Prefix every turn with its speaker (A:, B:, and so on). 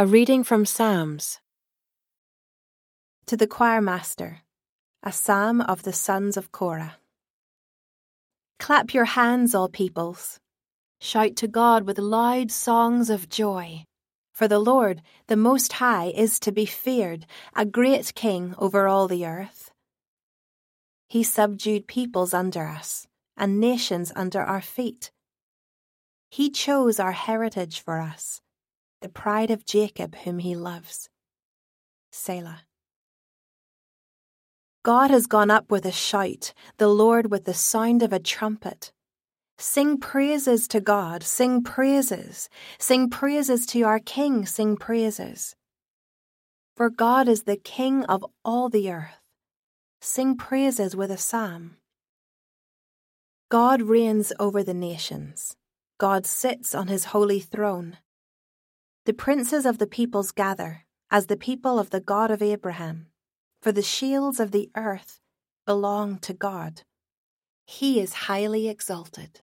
A: A reading from Psalms.
B: To the choir master, a psalm of the sons of Korah. Clap your hands, all peoples. Shout to God with loud songs of joy. For the Lord, the Most High, is to be feared, a great king over all the earth. He subdued peoples under us, and nations under our feet. He chose our heritage for us the pride of Jacob whom he loves. Selah. God has gone up with a shout, the Lord with the sound of a trumpet. Sing praises to God, sing praises, sing praises to our King, sing praises. For God is the King of all the earth. Sing praises with a psalm. God reigns over the nations. God sits on his holy throne. The princes of the peoples gather, as the people of the God of Abraham, for the shields of the earth belong to God. He is highly exalted.